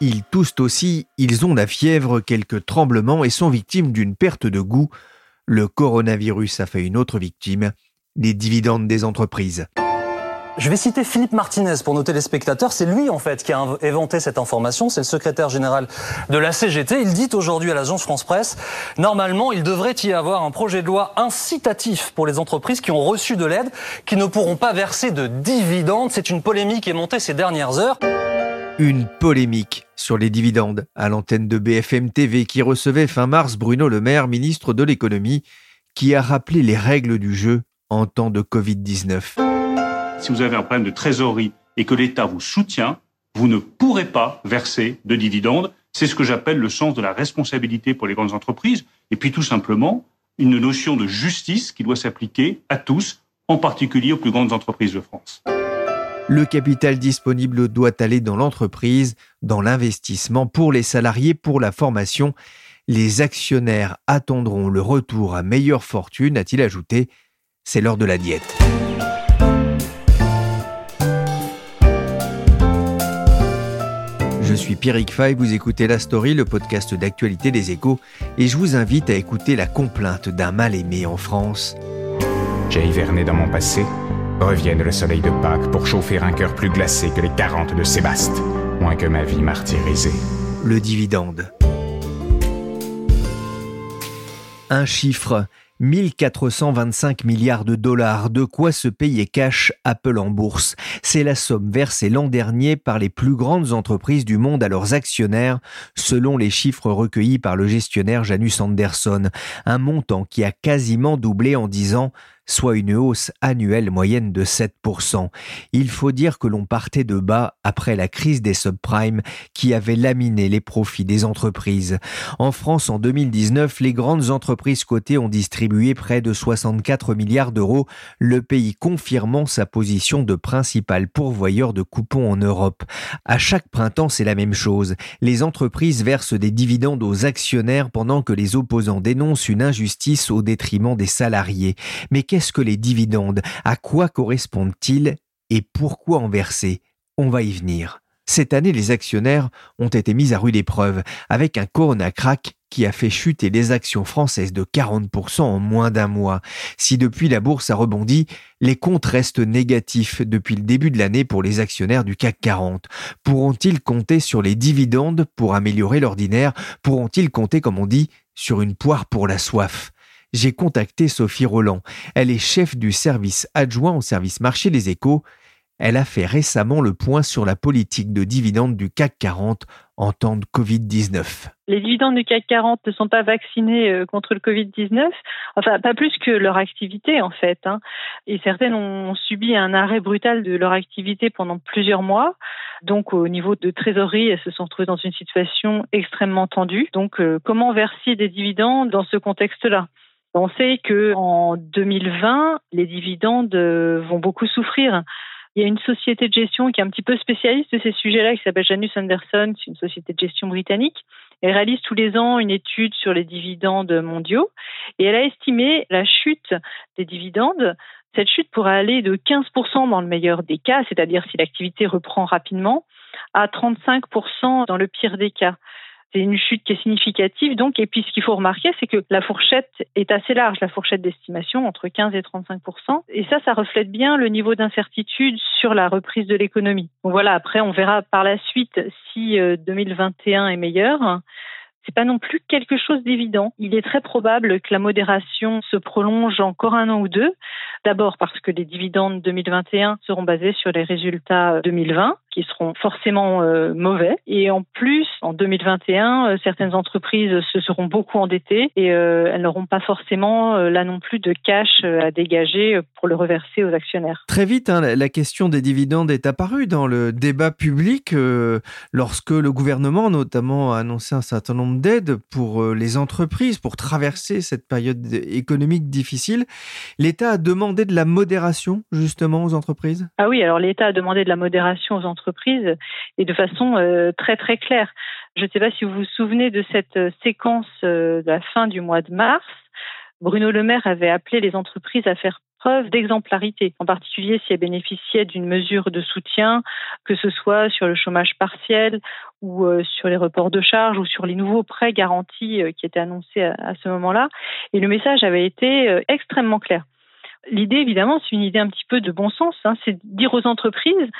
Ils toussent aussi, ils ont la fièvre, quelques tremblements et sont victimes d'une perte de goût. Le coronavirus a fait une autre victime, les dividendes des entreprises. Je vais citer Philippe Martinez pour nos téléspectateurs. C'est lui, en fait, qui a inventé cette information. C'est le secrétaire général de la CGT. Il dit aujourd'hui à l'agence France Presse, normalement, il devrait y avoir un projet de loi incitatif pour les entreprises qui ont reçu de l'aide, qui ne pourront pas verser de dividendes. C'est une polémique qui est montée ces dernières heures. Une polémique sur les dividendes à l'antenne de BFM TV qui recevait fin mars Bruno Le Maire, ministre de l'économie, qui a rappelé les règles du jeu en temps de Covid-19 si vous avez un problème de trésorerie et que l'État vous soutient, vous ne pourrez pas verser de dividendes. C'est ce que j'appelle le sens de la responsabilité pour les grandes entreprises. Et puis tout simplement, une notion de justice qui doit s'appliquer à tous, en particulier aux plus grandes entreprises de France. Le capital disponible doit aller dans l'entreprise, dans l'investissement pour les salariés, pour la formation. Les actionnaires attendront le retour à meilleure fortune, a-t-il ajouté. C'est l'heure de la diète. Je suis Pierrick Fay, vous écoutez La Story, le podcast d'actualité des échos, et je vous invite à écouter la complainte d'un mal-aimé en France. J'ai hiverné dans mon passé, revienne le soleil de Pâques pour chauffer un cœur plus glacé que les 40 de Sébaste, moins que ma vie martyrisée. Le dividende. Un chiffre 1425 milliards de dollars, de quoi se payer cash Apple en bourse. C'est la somme versée l'an dernier par les plus grandes entreprises du monde à leurs actionnaires, selon les chiffres recueillis par le gestionnaire Janus Anderson. Un montant qui a quasiment doublé en 10 ans, soit une hausse annuelle moyenne de 7%. Il faut dire que l'on partait de bas après la crise des subprimes qui avait laminé les profits des entreprises. En France, en 2019, les grandes entreprises cotées ont distribué près de 64 milliards d'euros, le pays confirmant sa position de principal pourvoyeur de coupons en Europe. À chaque printemps, c'est la même chose. Les entreprises versent des dividendes aux actionnaires pendant que les opposants dénoncent une injustice au détriment des salariés. Qu'est-ce que les dividendes? À quoi correspondent-ils? Et pourquoi en verser? On va y venir. Cette année, les actionnaires ont été mis à rude épreuve avec un Corona crack qui a fait chuter les actions françaises de 40% en moins d'un mois. Si depuis la bourse a rebondi, les comptes restent négatifs depuis le début de l'année pour les actionnaires du CAC 40. Pourront-ils compter sur les dividendes pour améliorer l'ordinaire? Pourront-ils compter, comme on dit, sur une poire pour la soif? J'ai contacté Sophie Roland. Elle est chef du service adjoint au service marché des échos. Elle a fait récemment le point sur la politique de dividendes du CAC 40 en temps de Covid-19. Les dividendes du CAC 40 ne sont pas vaccinés euh, contre le Covid-19, enfin pas plus que leur activité en fait. Hein. Et certaines ont subi un arrêt brutal de leur activité pendant plusieurs mois. Donc au niveau de trésorerie, elles se sont retrouvées dans une situation extrêmement tendue. Donc euh, comment verser des dividendes dans ce contexte-là? On sait que en 2020, les dividendes euh, vont beaucoup souffrir. Il y a une société de gestion qui est un petit peu spécialiste de ces sujets-là, qui s'appelle Janus Anderson, c'est une société de gestion britannique. Elle réalise tous les ans une étude sur les dividendes mondiaux et elle a estimé la chute des dividendes. Cette chute pourrait aller de 15% dans le meilleur des cas, c'est-à-dire si l'activité reprend rapidement, à 35% dans le pire des cas c'est une chute qui est significative. Donc, et puis ce qu'il faut remarquer, c'est que la fourchette est assez large, la fourchette d'estimation entre 15 et 35 Et ça, ça reflète bien le niveau d'incertitude sur la reprise de l'économie. Donc voilà, après, on verra par la suite si 2021 euh, est meilleur c'est pas non plus quelque chose d'évident. Il est très probable que la modération se prolonge encore un an ou deux. D'abord parce que les dividendes 2021 seront basés sur les résultats 2020, qui seront forcément euh, mauvais. Et en plus, en 2021, euh, certaines entreprises se seront beaucoup endettées et euh, elles n'auront pas forcément là non plus de cash à dégager pour le reverser aux actionnaires. Très vite, hein, la question des dividendes est apparue dans le débat public lorsque le gouvernement notamment a annoncé un certain nombre d'aides pour les entreprises pour traverser cette période économique difficile. L'État a demandé de la modération justement aux entreprises? Ah oui, alors l'État a demandé de la modération aux entreprises et de façon euh, très très claire. Je ne sais pas si vous vous souvenez de cette euh, séquence euh, de la fin du mois de mars. Bruno Le Maire avait appelé les entreprises à faire preuve d'exemplarité, en particulier si elles bénéficiaient d'une mesure de soutien, que ce soit sur le chômage partiel ou sur les reports de charges ou sur les nouveaux prêts garantis qui étaient annoncés à ce moment-là. Et le message avait été extrêmement clair. L'idée, évidemment, c'est une idée un petit peu de bon sens. Hein, c'est dire aux entreprises,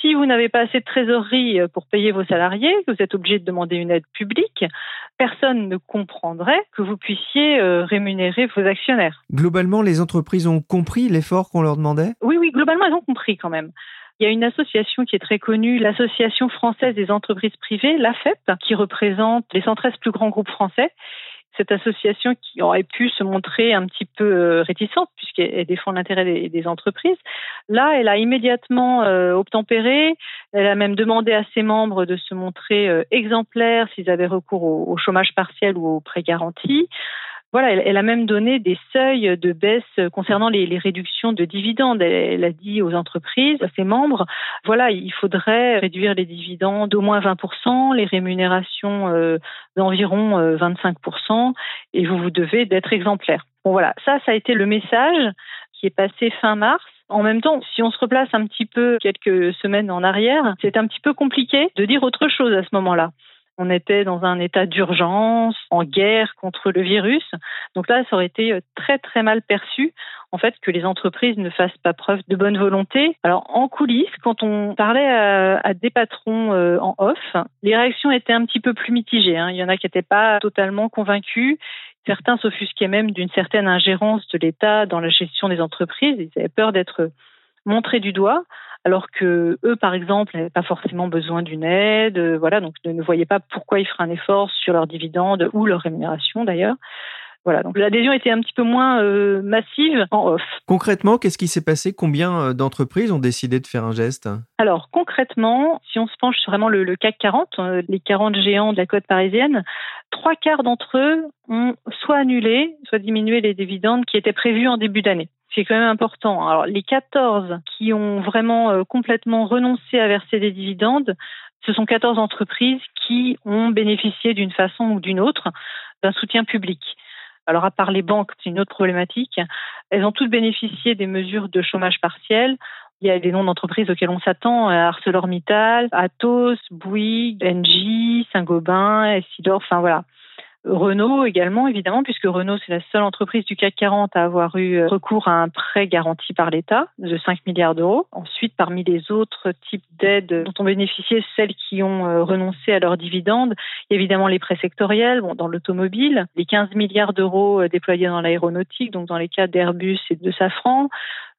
si vous n'avez pas assez de trésorerie euh, pour payer vos salariés, vous êtes obligé de demander une aide publique, personne ne comprendrait que vous puissiez euh, rémunérer vos actionnaires. Globalement, les entreprises ont compris l'effort qu'on leur demandait? Oui, oui, globalement, elles ont compris quand même. Il y a une association qui est très connue, l'Association française des entreprises privées, l'AFEP, qui représente les 113 plus grands groupes français cette association qui aurait pu se montrer un petit peu euh, réticente puisqu'elle défend l'intérêt des, entreprises. Là, elle a immédiatement euh, obtempéré. Elle a même demandé à ses membres de se montrer euh, exemplaires s'ils avaient recours au, chômage partiel ou aux prêts garantis. Voilà, elle, a même donné des seuils de baisse concernant les, réductions de dividendes. Elle, a dit aux entreprises, à ses membres, voilà, il faudrait réduire les dividendes d'au moins 20%, les rémunérations euh, d'environ 25%, euh, et vous vous devez d'être exemplaire. Voilà, ça, ça a été le message qui est passé fin mars. En même temps, si on se replace un petit peu quelques semaines en arrière, c'est un petit peu compliqué de dire autre chose à ce moment-là. On était dans un état d'urgence, en guerre contre le virus. Donc là, ça aurait été euh, très très mal perçu, en fait, que les entreprises ne fassent pas preuve de bonne volonté. Alors en coulisses, quand on parlait à, des patrons euh, en off, les réactions étaient un petit peu plus mitigées. Hein. Il y en a qui n'étaient pas totalement convaincus. Certains s'offusquaient même d'une certaine ingérence de l'État dans la gestion des entreprises. Ils avaient peur d'être montrés du doigt alors que eux, par exemple, n'avaient pas forcément besoin d'une aide, euh, voilà, donc ne, voyaient pas pourquoi ils feraient un effort sur leurs dividendes ou leur rémunération d'ailleurs. Voilà, donc l'adhésion était un petit peu moins euh, massive en off. Concrètement, qu'est-ce qui s'est passé? Combien euh, d'entreprises ont décidé de faire un geste? Alors concrètement, si on se penche sur vraiment le, CAC 40, les 40 géants de la côte parisienne, trois quarts d'entre eux ont soit annulé, soit diminué les dividendes qui étaient prévus en début d'année c'est quand même important. Alors, les 14 qui ont vraiment euh, complètement renoncé à verser des dividendes, ce sont 14 entreprises qui ont bénéficié d'une façon ou d'une autre d'un soutien public. Alors, à part les banques, c'est une autre problématique. Elles ont toutes bénéficié des mesures de chômage partiel. Il y a des noms d'entreprises auxquelles on s'attend, ArcelorMittal, Atos, Bouygues, Engie, Saint-Gobain, Essilor, enfin voilà. Renault également, évidemment, puisque Renault, c'est la seule entreprise du CAC 40 à avoir eu euh, recours à un prêt garanti par l'État de 5 milliards d'euros. Ensuite, parmi les autres types d'aides dont ont bénéficié celles qui ont euh, renoncé à leurs dividendes, il y a évidemment les prêts sectoriels, dans l'automobile, les 15 milliards d'euros euh, déployés dans l'aéronautique, donc dans les cas d'Airbus et de Safran,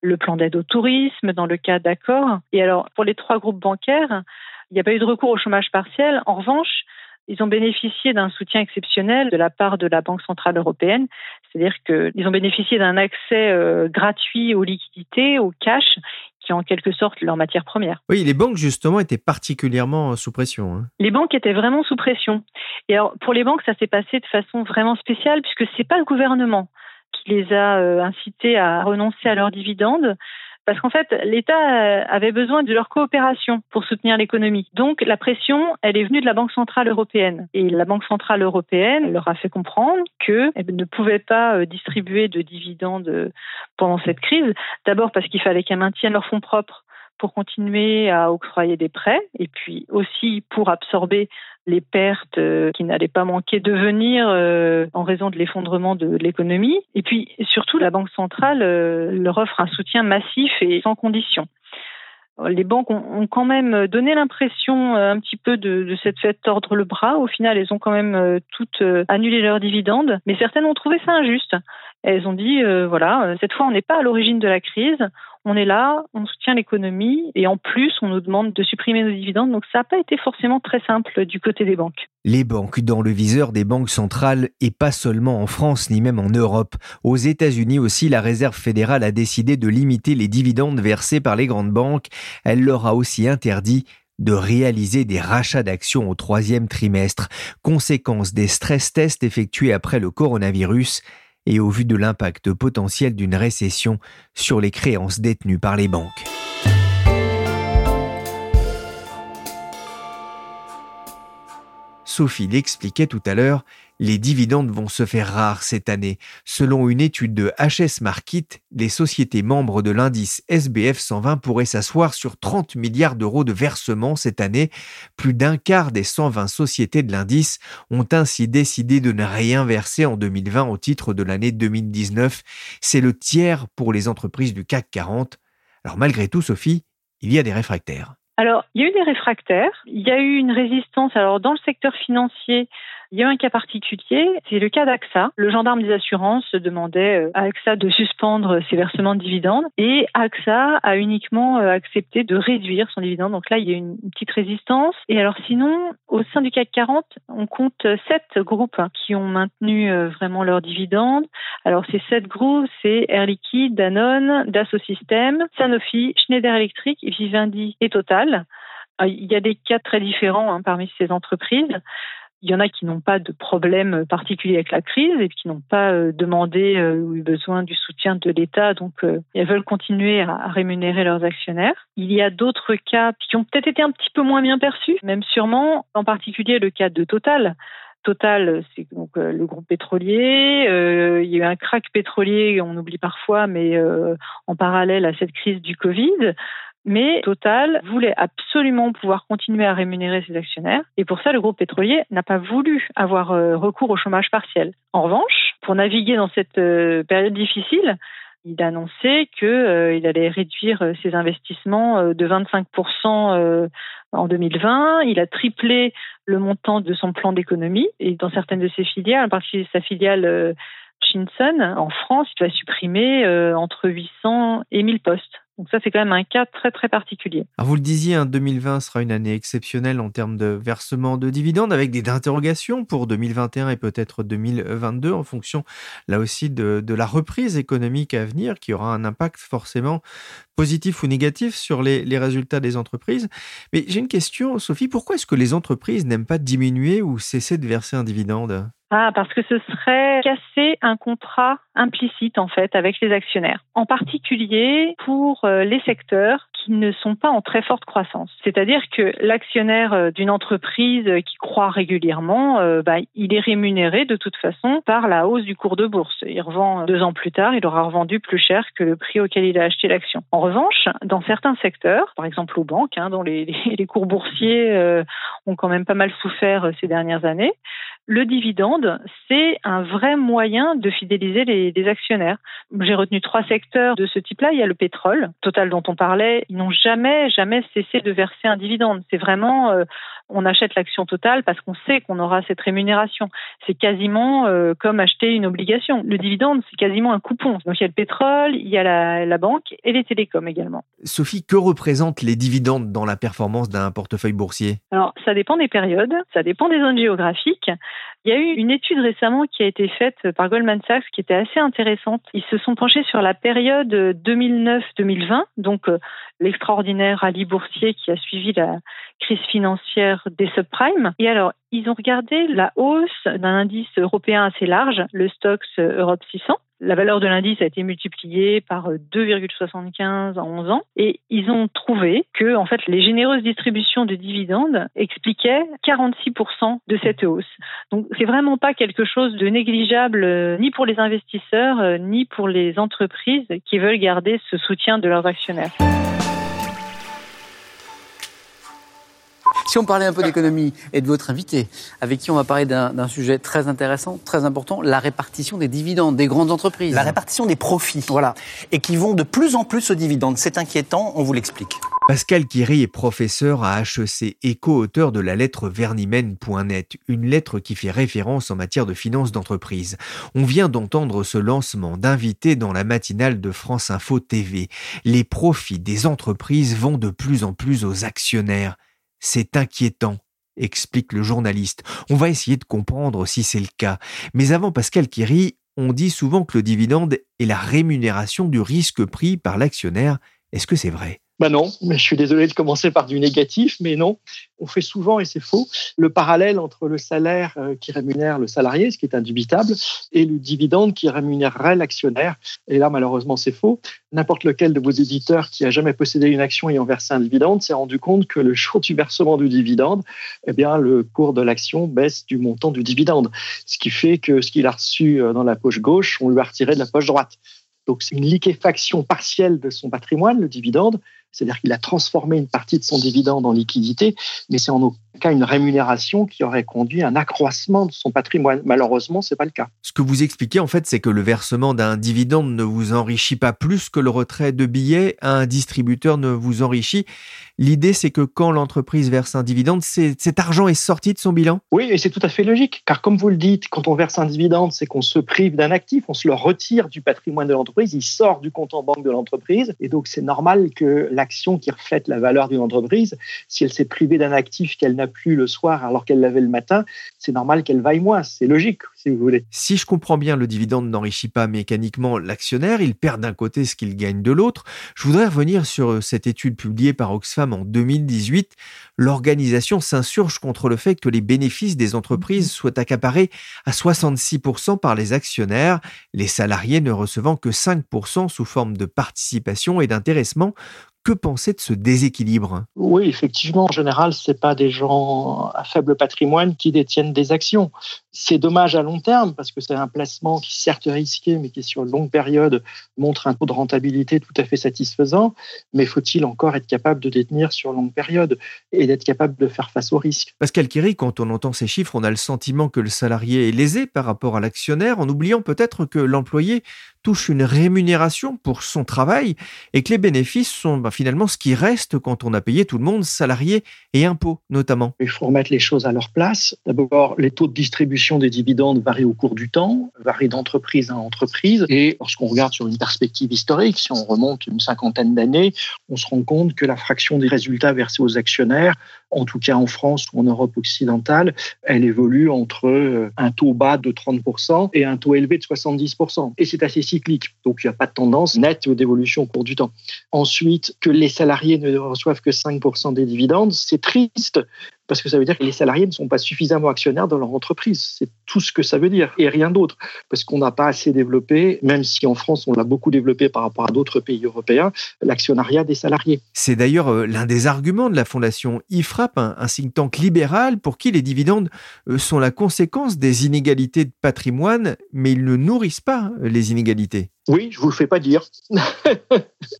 le plan d'aide au tourisme dans le cas d'Accor. Et alors, pour les trois groupes bancaires, il n'y a pas eu de recours au chômage partiel. En revanche, ils ont bénéficié d'un soutien exceptionnel de la part de la Banque centrale européenne, c'est-à-dire qu'ils ont bénéficié d'un accès euh, gratuit aux liquidités, au cash, qui est en quelque sorte leur matière première. Oui, les banques justement étaient particulièrement sous pression. Hein. Les banques étaient vraiment sous pression. Et alors pour les banques, ça s'est passé de façon vraiment spéciale puisque c'est pas le gouvernement qui les a euh, incités à renoncer à leurs dividendes, parce qu'en fait, l'État euh, avait besoin de leur coopération pour soutenir l'économie. Donc la pression, elle est venue de la Banque centrale européenne. Et la Banque centrale européenne leur a fait comprendre qu'elle ne pouvait pas euh, distribuer de dividendes euh, pendant cette crise. D'abord parce qu'il fallait qu'elles maintiennent leurs fonds propres pour continuer à octroyer des prêts et puis aussi pour absorber les pertes euh, qui n'allaient pas manquer de venir euh, en raison de l'effondrement de l'économie. Et puis surtout, la Banque centrale euh, leur offre un soutien massif et sans condition. Les banques ont, quand même donné l'impression un petit peu de, de cette fête tordre le bras. Au final, elles ont quand même toutes annulé leurs dividendes, mais certaines ont trouvé ça injuste. Elles ont dit, voilà, cette fois, on n'est pas à l'origine de la crise, on est là, on soutient l'économie et en plus, on nous demande de supprimer nos dividendes. Donc ça n'a pas été forcément très simple du côté des banques. Les banques dans le viseur des banques centrales et pas seulement en France ni même en Europe. Aux États-Unis aussi, la Réserve fédérale a décidé de limiter les dividendes versés par les grandes banques. Elle leur a aussi interdit de réaliser des rachats d'actions au troisième trimestre, conséquence des stress tests effectués après le coronavirus et au vu de l'impact potentiel d'une récession sur les créances détenues par les banques. Sophie l'expliquait tout à l'heure, les dividendes vont se faire rares cette année. Selon une étude de HS Market, les sociétés membres de l'indice SBF 120 pourraient s'asseoir sur 30 milliards d'euros de versements cette année. Plus d'un quart des 120 sociétés de l'indice ont ainsi décidé de ne rien verser en 2020 au titre de l'année 2019. C'est le tiers pour les entreprises du CAC 40. Alors malgré tout, Sophie, il y a des réfractaires. Alors, il y a eu des réfractaires, il y a eu une résistance. Alors, dans le secteur financier, il y a un cas particulier, c'est le cas d'AXA. Le gendarme des assurances demandait euh, à AXA de suspendre ses versements de dividendes et AXA a uniquement euh, accepté de réduire son dividende. Donc là, il y a une petite résistance. Et alors sinon, au sein du CAC 40, on compte sept groupes qui ont maintenu euh, vraiment leurs dividendes. Alors ces sept groupes, c'est Air Liquide, Danone, Dassault Systèmes, Sanofi, Schneider Electric, Vivendi et Total. Il y a des cas très différents hein, parmi ces entreprises. Il y en a qui n'ont pas de problème particulier avec la crise et qui n'ont pas euh, demandé euh, ou eu besoin du soutien de l'État, donc euh, elles veulent continuer à rémunérer leurs actionnaires. Il y a d'autres cas qui ont peut-être été un petit peu moins bien perçus, même sûrement, en particulier le cas de Total. Total, c'est donc le groupe pétrolier. il y a eu un crack pétrolier, on oublie parfois, mais en parallèle à cette crise du Covid. Mais Total voulait absolument pouvoir continuer à rémunérer ses actionnaires. Et pour ça, le groupe pétrolier n'a pas voulu avoir euh, recours au chômage partiel. En revanche, pour naviguer dans cette euh, période difficile, il a annoncé qu'il euh, allait réduire ses investissements de 25% en 2020. Il a triplé le montant de son plan d'économie et dans certaines de ses filiales, en particulier sa filiale Shinson, en France, il va supprimer entre 800 et 1000 postes. Donc ça, c'est quand même un cas très très particulier. Alors vous le disiez, 2020 hein, sera une année exceptionnelle en termes de versement de dividendes, avec des interrogations pour 2021 et peut-être 2022, en fonction là aussi de, la reprise économique à venir, qui aura un impact forcément positif ou négatif sur les résultats des entreprises. Mais j'ai une question, Sophie, pourquoi est-ce que les entreprises n'aiment pas diminuer ou cesser de verser un dividende? Ah, parce que ce serait casser un contrat implicite en fait avec les actionnaires, en particulier pour euh, les secteurs qui ne sont pas en très forte croissance. C'est-à-dire que l'actionnaire euh, d'une entreprise qui croît régulièrement, euh, bah, il est rémunéré de toute façon par la hausse du cours de bourse. Il revend deux ans plus tard, il aura revendu plus cher que le prix auquel il a acheté l'action. En revanche, dans certains secteurs, par exemple aux banques, hein, dont les, les, cours boursiers ont quand même pas mal souffert ces dernières années, le dividende, c'est un vrai moyen de fidéliser les, actionnaires. J'ai retenu trois secteurs de ce type-là. Il y a le pétrole, Total dont on parlait. Ils n'ont jamais, jamais cessé de verser un dividende. C'est vraiment, euh, on achète l'action totale parce qu'on sait qu'on aura cette rémunération. C'est quasiment euh, comme acheter une obligation. Le dividende, c'est quasiment un coupon. Donc il y a le pétrole, il y a la, la banque et les télécoms également. Sophie, que représentent les dividendes dans la performance d'un portefeuille boursier? Alors ça dépend des périodes, ça dépend des zones géographiques. Il y a eu une étude récemment qui a été faite par Goldman Sachs qui était assez intéressante. Ils se sont penchés sur la période 2009-2020, donc euh, l'extraordinaire rallye boursier qui a suivi la crise financière des subprimes. Et alors, ils ont regardé la hausse d'un indice européen assez large, le Stoxx Europe 600. La valeur de l'indice a été multipliée par 2,75 en 11 ans et ils ont trouvé que en fait les généreuses distributions de dividendes expliquaient 46% de cette hausse. Donc c'est vraiment pas quelque chose de négligeable euh, ni pour les investisseurs euh, ni pour les entreprises qui veulent garder ce soutien de leurs actionnaires. Si on parlait un peu d'économie et de votre invité, avec qui on va parler d'un sujet très intéressant, très important, la répartition des dividendes des grandes entreprises. La répartition des profits. Voilà. Et qui vont de plus en plus aux dividendes. C'est inquiétant, on vous l'explique. Pascal Quiri est professeur à HEC et co-auteur de la lettre vernimen.net, une lettre qui fait référence en matière de finances d'entreprise. On vient d'entendre ce lancement d'invités dans la matinale de France Info TV. Les profits des entreprises vont de plus en plus aux actionnaires. C'est inquiétant explique le journaliste. On va essayer de comprendre si c'est le cas. Mais avant Pascal Quiri, on dit souvent que le dividende est la rémunération du risque pris par l'actionnaire. Est-ce que c'est vrai? Ben non, je suis désolé de commencer par du négatif, mais non. On fait souvent, et c'est faux, le parallèle entre le salaire euh, qui rémunère le salarié, ce qui est indubitable, et le dividende qui rémunérerait l'actionnaire. Et là, malheureusement, c'est faux. N'importe lequel de vos éditeurs qui a jamais possédé une action en versé un dividende s'est rendu compte que le jour du versement du dividende, eh bien, le cours de l'action baisse du montant du dividende. Ce qui fait que ce qu'il a reçu euh, dans la poche gauche, on lui a retiré de la poche droite. Donc, c'est une liquéfaction partielle de son patrimoine, le dividende, c'est-à-dire qu'il a transformé une partie de son dividende en liquidité, mais c'est en aucun cas une rémunération qui aurait conduit à un accroissement de son patrimoine. Malheureusement, c'est pas le cas. Ce que vous expliquez en fait, c'est que le versement d'un dividende ne vous enrichit pas plus que le retrait de billets à un distributeur ne vous enrichit. L'idée, c'est que quand l'entreprise verse un dividende, cet argent est sorti de son bilan? Oui, et c'est tout à fait logique, car comme vous le dites, quand on verse un dividende, c'est qu'on se prive d'un actif, on se le retire du patrimoine de l'entreprise, il sort du compte en banque de l'entreprise, et donc c'est normal que l'action qui reflète la valeur d'une entreprise, si elle s'est privée d'un actif qu'elle n'a plus le soir alors qu'elle l'avait le matin, c'est normal qu'elle vaille moins, c'est logique si vous voulez. Si je comprends bien, le dividende n'enrichit pas mécaniquement l'actionnaire, il perd d'un côté ce qu'il gagne de l'autre. Je voudrais revenir sur cette étude publiée par Oxfam en 2018, l'organisation s'insurge contre le fait que les bénéfices des entreprises soient accaparés à 66% par les actionnaires, les salariés ne recevant que 5% sous forme de participation et d'intéressement, que penser de ce déséquilibre? Oui, effectivement, en général, ce pas des gens à faible patrimoine qui détiennent des actions. C'est dommage à long terme parce que c'est un placement qui certes risqué, mais qui sur une longue période montre un taux de rentabilité tout à fait satisfaisant. Mais faut-il encore être capable de détenir sur longue période et d'être capable de faire face au risque? Pascal Kiri, quand on entend ces chiffres, on a le sentiment que le salarié est lésé par rapport à l'actionnaire, en oubliant peut-être que l'employé touche une rémunération pour son travail et que les bénéfices sont bah, finalement ce qui reste quand on a payé tout le monde, salariés et impôts notamment. Il faut remettre les choses à leur place. D'abord, les taux de distribution des dividendes varient au cours du temps, varient d'entreprise à entreprise. Et lorsqu'on regarde sur une perspective historique, si on remonte une cinquantaine d'années, on se rend compte que la fraction des résultats versés aux actionnaires en tout cas en France ou en Europe occidentale, elle évolue entre euh, un taux bas de 30% et un taux élevé de 70%. Et c'est assez cyclique, donc il n'y a pas de tendance nette d'évolution au cours du temps. Ensuite, que les salariés ne reçoivent que 5% des dividendes, c'est triste parce que ça veut dire que les salariés ne sont pas suffisamment actionnaires dans leur entreprise. C'est tout ce que ça veut dire et rien d'autre, parce qu'on n'a pas assez développé, même si en France on l'a beaucoup développé par rapport à d'autres pays européens, l'actionnariat des salariés. C'est d'ailleurs euh, l'un des arguments de la fondation IFRAP, un, think tank libéral pour qui les dividendes euh, sont la conséquence des inégalités de patrimoine, mais ils ne nourrissent pas euh, les inégalités. Oui, je vous le fais pas dire.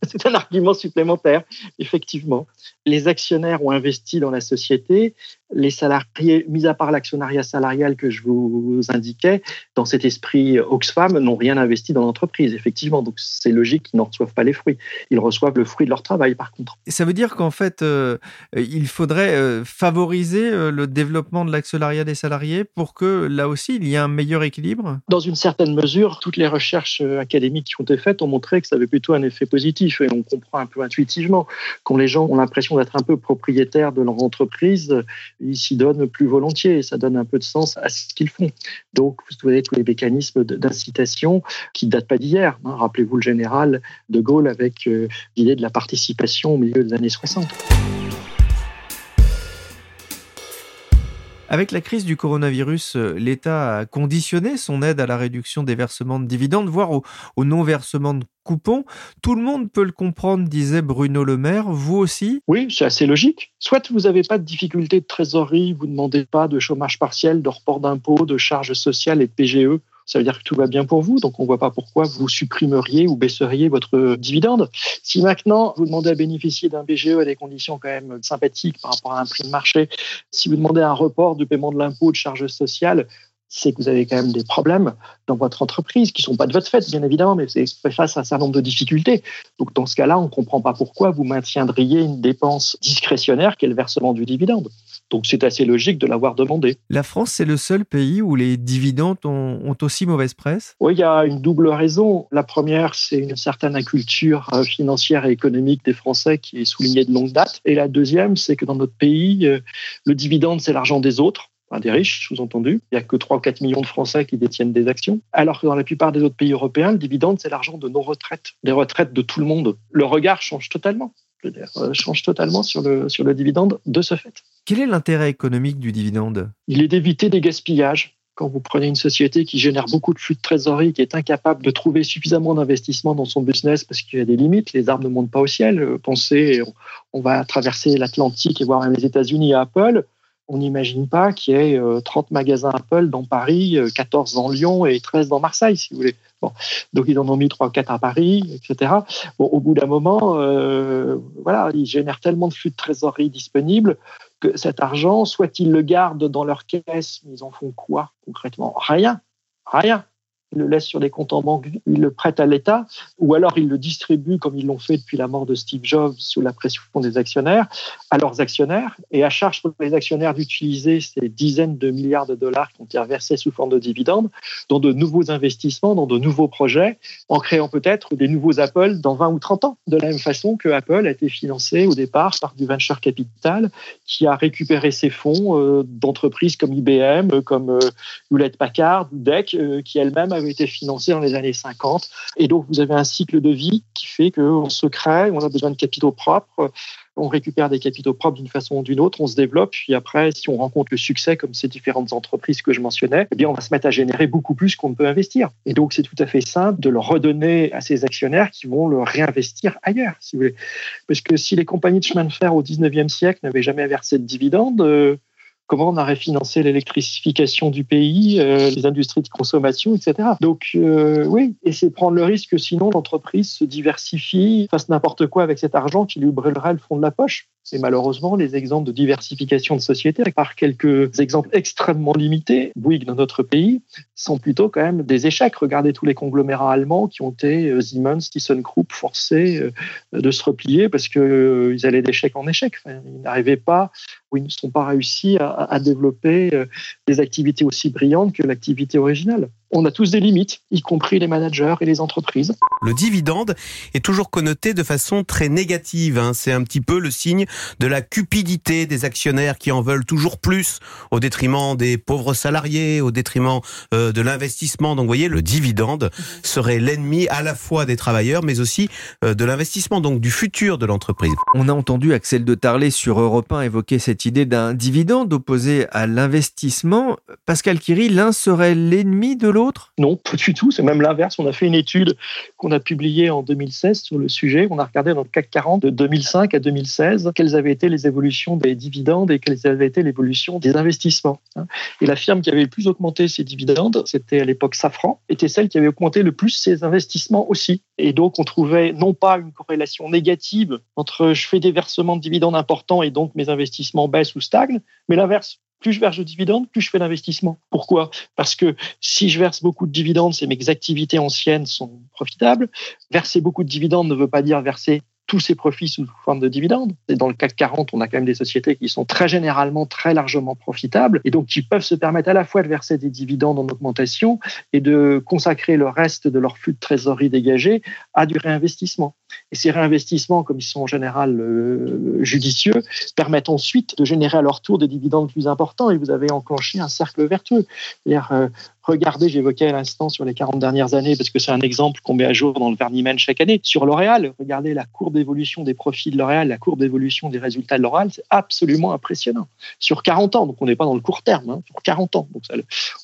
c'est un argument supplémentaire, effectivement. Les actionnaires ont investi dans la société, les salariés, mis à part l'actionnariat salarial que je vous indiquais, dans cet esprit Oxfam, n'ont rien investi dans l'entreprise, effectivement. Donc c'est logique qu'ils n'en reçoivent pas les fruits. Ils reçoivent le fruit de leur travail, par contre. Et ça veut dire qu'en fait, euh, il faudrait euh, favoriser euh, le développement de l'actionnariat des salariés pour que là aussi, il y ait un meilleur équilibre? Dans une certaine mesure, toutes les recherches académiques qui ont été faites ont montré que ça avait plutôt un effet positif. Et on comprend un peu intuitivement quand les gens ont l'impression d'être un peu propriétaires de leur entreprise, ils s'y donnent plus volontiers et ça donne un peu de sens à ce qu'ils font. Donc, vous avez tous les mécanismes d'incitation qui ne datent pas d'hier. Hein. Rappelez-vous le général de Gaulle avec euh, l'idée de la participation au milieu des années 60. Avec la crise du coronavirus, euh, l'État a conditionné son aide à la réduction des versements de dividendes, voire au, non-versement de coupons. Tout le monde peut le comprendre, disait Bruno Le Maire. Vous aussi Oui, c'est assez logique. Soit vous n'avez pas de difficulté de trésorerie, vous ne demandez pas de chômage partiel, de report d'impôts, de charges sociales et de PGE Ça veut dire que tout va bien pour vous, donc on ne voit pas pourquoi vous supprimeriez ou baisseriez votre dividende. Si maintenant vous demandez à bénéficier d'un BGE à des conditions quand même sympathiques par rapport à un prix de marché, si vous demandez un report du paiement de l'impôt de charges sociales, c'est que vous avez quand même des problèmes dans votre entreprise qui ne sont pas de votre fait, bien évidemment, mais c'est face à un certain nombre de difficultés. Donc, dans ce cas-là, on ne comprend pas pourquoi vous maintiendriez une dépense discrétionnaire qui est le versement du dividende. Donc, c'est assez logique de l'avoir demandé. La France, c'est le seul pays où les dividendes ont, ont, aussi mauvaise presse? Oui, il y a une double raison. La première, c'est une certaine inculture euh, financière et économique des Français qui est soulignée de longue date. Et la deuxième, c'est que dans notre pays, euh, le dividende, c'est l'argent des autres des riches, sous-entendu. Il n'y a que 3 ou 4 millions de Français qui détiennent des actions. Alors que dans la plupart des autres pays européens, le dividende, c'est l'argent de nos retraites, des retraites de tout le monde. Le regard change totalement. Euh, change totalement sur le, sur le dividende de ce fait. Quel est l'intérêt économique du dividende? Il est d'éviter des gaspillages. Quand vous prenez une société qui génère beaucoup de flux de trésorerie, qui est incapable de trouver suffisamment d'investissement dans son business parce qu'il y a des limites, les arbres ne montent pas au ciel. Euh, pensez, on va traverser l'Atlantique et voir les États-Unis à Apple on n'imagine pas qu'il y ait 30 euh, magasins Apple dans Paris, 14 euh, dans Lyon et 13 dans Marseille, si vous voulez. Donc ils en ont mis 3 ou 4 à Paris, etc. Au bout d'un moment, euh, voilà, ils génèrent tellement de flux de trésorerie disponibles que cet argent, soit ils le gardent dans leur caisse, mais ils en font quoi concrètement? Rien. Rien ils le laissent sur des comptes en banque, ils le prêtent à l'État, ou alors ils le distribuent, comme ils l'ont fait depuis la mort de Steve Jobs, sous la pression des actionnaires, à leurs actionnaires, et à charge pour les actionnaires d'utiliser ces dizaines de milliards de dollars qui ont été reversés sous forme de dividendes dans de nouveaux investissements, dans de nouveaux projets, en créant peut-être des nouveaux Apple dans 20 ou 30 ans, de la même façon que Apple a été financé au départ par du venture capital, qui a récupéré ses fonds euh, d'entreprises comme IBM, comme euh, Hewlett Packard, DEC, euh, qui elles-mêmes avait été financé dans les années 50. Et donc, vous avez un cycle de vie qui fait qu'on se crée, on a besoin de capitaux propres, on récupère des capitaux propres d'une façon ou d'une autre, on se développe, puis après, si on rencontre le succès, comme ces différentes entreprises que je mentionnais, eh bien, on va se mettre à générer beaucoup plus qu'on ne peut investir. Et donc, c'est tout à fait simple de le redonner à ces actionnaires qui vont le réinvestir ailleurs, si vous voulez. Parce que si les compagnies de chemin de fer au 19e siècle n'avaient jamais versé de dividendes, euh, comment on a refinancé l'électrification du pays, euh, les industries de consommation, etc. Donc euh, oui, et c'est prendre le risque que sinon l'entreprise se diversifie, fasse n'importe quoi avec cet argent qui lui brûlerait le fond de la poche. Et malheureusement, les exemples de diversification de sociétés, par quelques exemples extrêmement limités, Bouygues dans notre pays, sont plutôt quand même des échecs. Regardez tous les conglomérats allemands qui ont été euh, Siemens, ThyssenKrupp forcés de se replier parce qu'ils allaient d'échec en échec. ils n'arrivaient pas où ils ne sont pas réussis à, développer euh, des activités aussi brillantes que l'activité originale on a tous des limites, y compris les managers et les entreprises. Le dividende est toujours connoté de façon très négative. Hein. C'est un petit peu le signe de la cupidité des actionnaires qui en veulent toujours plus au détriment des pauvres salariés, au détriment euh, de l'investissement. Donc vous voyez, le dividende serait l'ennemi à la fois des travailleurs, mais aussi euh, de l'investissement, donc du futur de l'entreprise. On a entendu Axel de Tarlet sur Europe 1 évoquer cette idée d'un dividende opposé à l'investissement. Pascal Kiri, l'un serait l'ennemi de l'autre non, pas du tout. C'est même l'inverse. On a fait une étude qu'on a publiée en 2016 sur le sujet. On a regardé dans le CAC 40 de 2005 à 2016 quelles avaient été les évolutions des dividendes et quelles avaient été l'évolution des investissements. Et la firme qui avait le plus augmenté ses dividendes, c'était à l'époque Safran, était celle qui avait augmenté le plus ses investissements aussi. Et donc, on trouvait non pas une corrélation négative entre je fais des versements de dividendes importants et donc mes investissements baissent ou stagnent, mais l'inverse plus je verse de dividendes, plus je fais d'investissement. Pourquoi? Parce que si je verse beaucoup de dividendes, c'est mes activités anciennes sont profitables. Verser beaucoup de dividendes ne veut pas dire verser tous ces profits sous forme de dividendes. Et dans le CAC 40, on a quand même des sociétés qui sont très généralement très largement profitables et donc qui peuvent se permettre à la fois de verser des dividendes en augmentation et de consacrer le reste de leur flux de trésorerie dégagé à du réinvestissement. Et ces réinvestissements, comme ils sont en général euh, judicieux, permettent ensuite de générer à leur tour des dividendes plus importants et vous avez enclenché un cercle vertueux. C'est-à-dire, euh, Regardez, j'évoquais à l'instant sur les 40 dernières années, parce que c'est un exemple qu'on met à jour dans le Vernimen chaque année. Sur L'Oréal, regardez la courbe d'évolution des profits de L'Oréal, la courbe d'évolution des résultats de L'Oréal, c'est absolument impressionnant. Sur 40 ans, donc on n'est pas dans le court terme, hein, sur 40 ans. Donc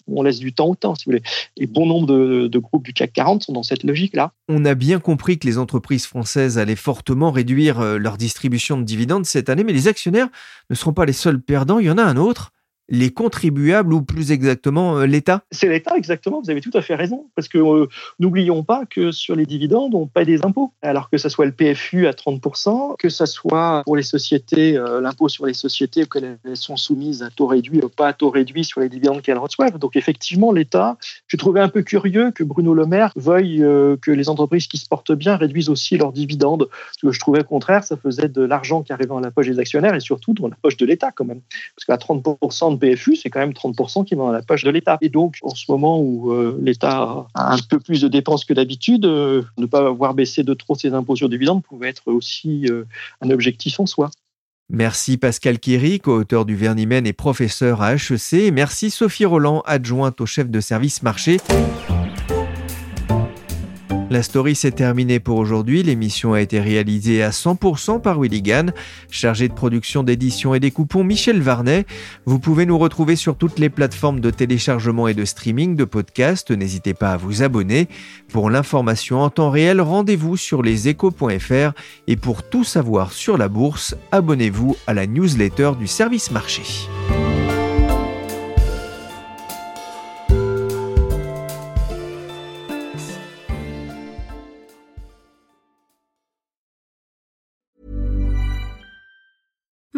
on laisse du temps au temps, si vous voulez. Et bon nombre de, de groupes du CAC 40 sont dans cette logique-là. On a bien compris que les entreprises françaises allaient fortement réduire euh, leur distribution de dividendes cette année, mais les actionnaires ne seront pas les seuls perdants. Il y en a un autre, les contribuables ou plus exactement euh, l'État? C'est l'État, exactement, vous avez tout à fait raison. Parce que euh, n'oublions pas que sur les dividendes, on paie des impôts. Alors que ce soit le PFU à 30%, que ce soit pour les sociétés, euh, l'impôt sur les sociétés, qu'elles sont soumises à taux réduit ou pas à taux réduit sur les dividendes qu'elles reçoivent. Donc effectivement, l'État, j'ai trouvé un peu curieux que Bruno Le Maire veuille que les entreprises qui se portent bien réduisent aussi leurs dividendes. Parce que je trouvais au contraire, ça faisait de l'argent qui arrivait dans la poche des actionnaires et surtout dans la poche de l'État quand même. Parce qu'à 30% PFU, c'est quand même 30% qui vont dans la poche de l'État. Et donc, en ce moment où euh, l'État a un peu plus de dépenses que d'habitude, euh, ne pas avoir baissé de trop ses impôts sur dividendes pouvait être aussi euh, un objectif en soi. Merci Pascal Kiri, co-auteur du Vernimen et professeur à HEC. Merci Sophie Roland, adjointe au chef de service marché. La story s'est terminée pour aujourd'hui. L'émission a été réalisée à 100% par Willy chargé de production d'édition et des coupons Michel Varnet. Vous pouvez nous retrouver sur toutes les plateformes de téléchargement et de streaming de podcasts. N'hésitez pas à vous abonner. Pour l'information en temps réel, rendez-vous sur leséchos.fr et pour tout savoir sur la bourse, abonnez-vous à la newsletter du service marché.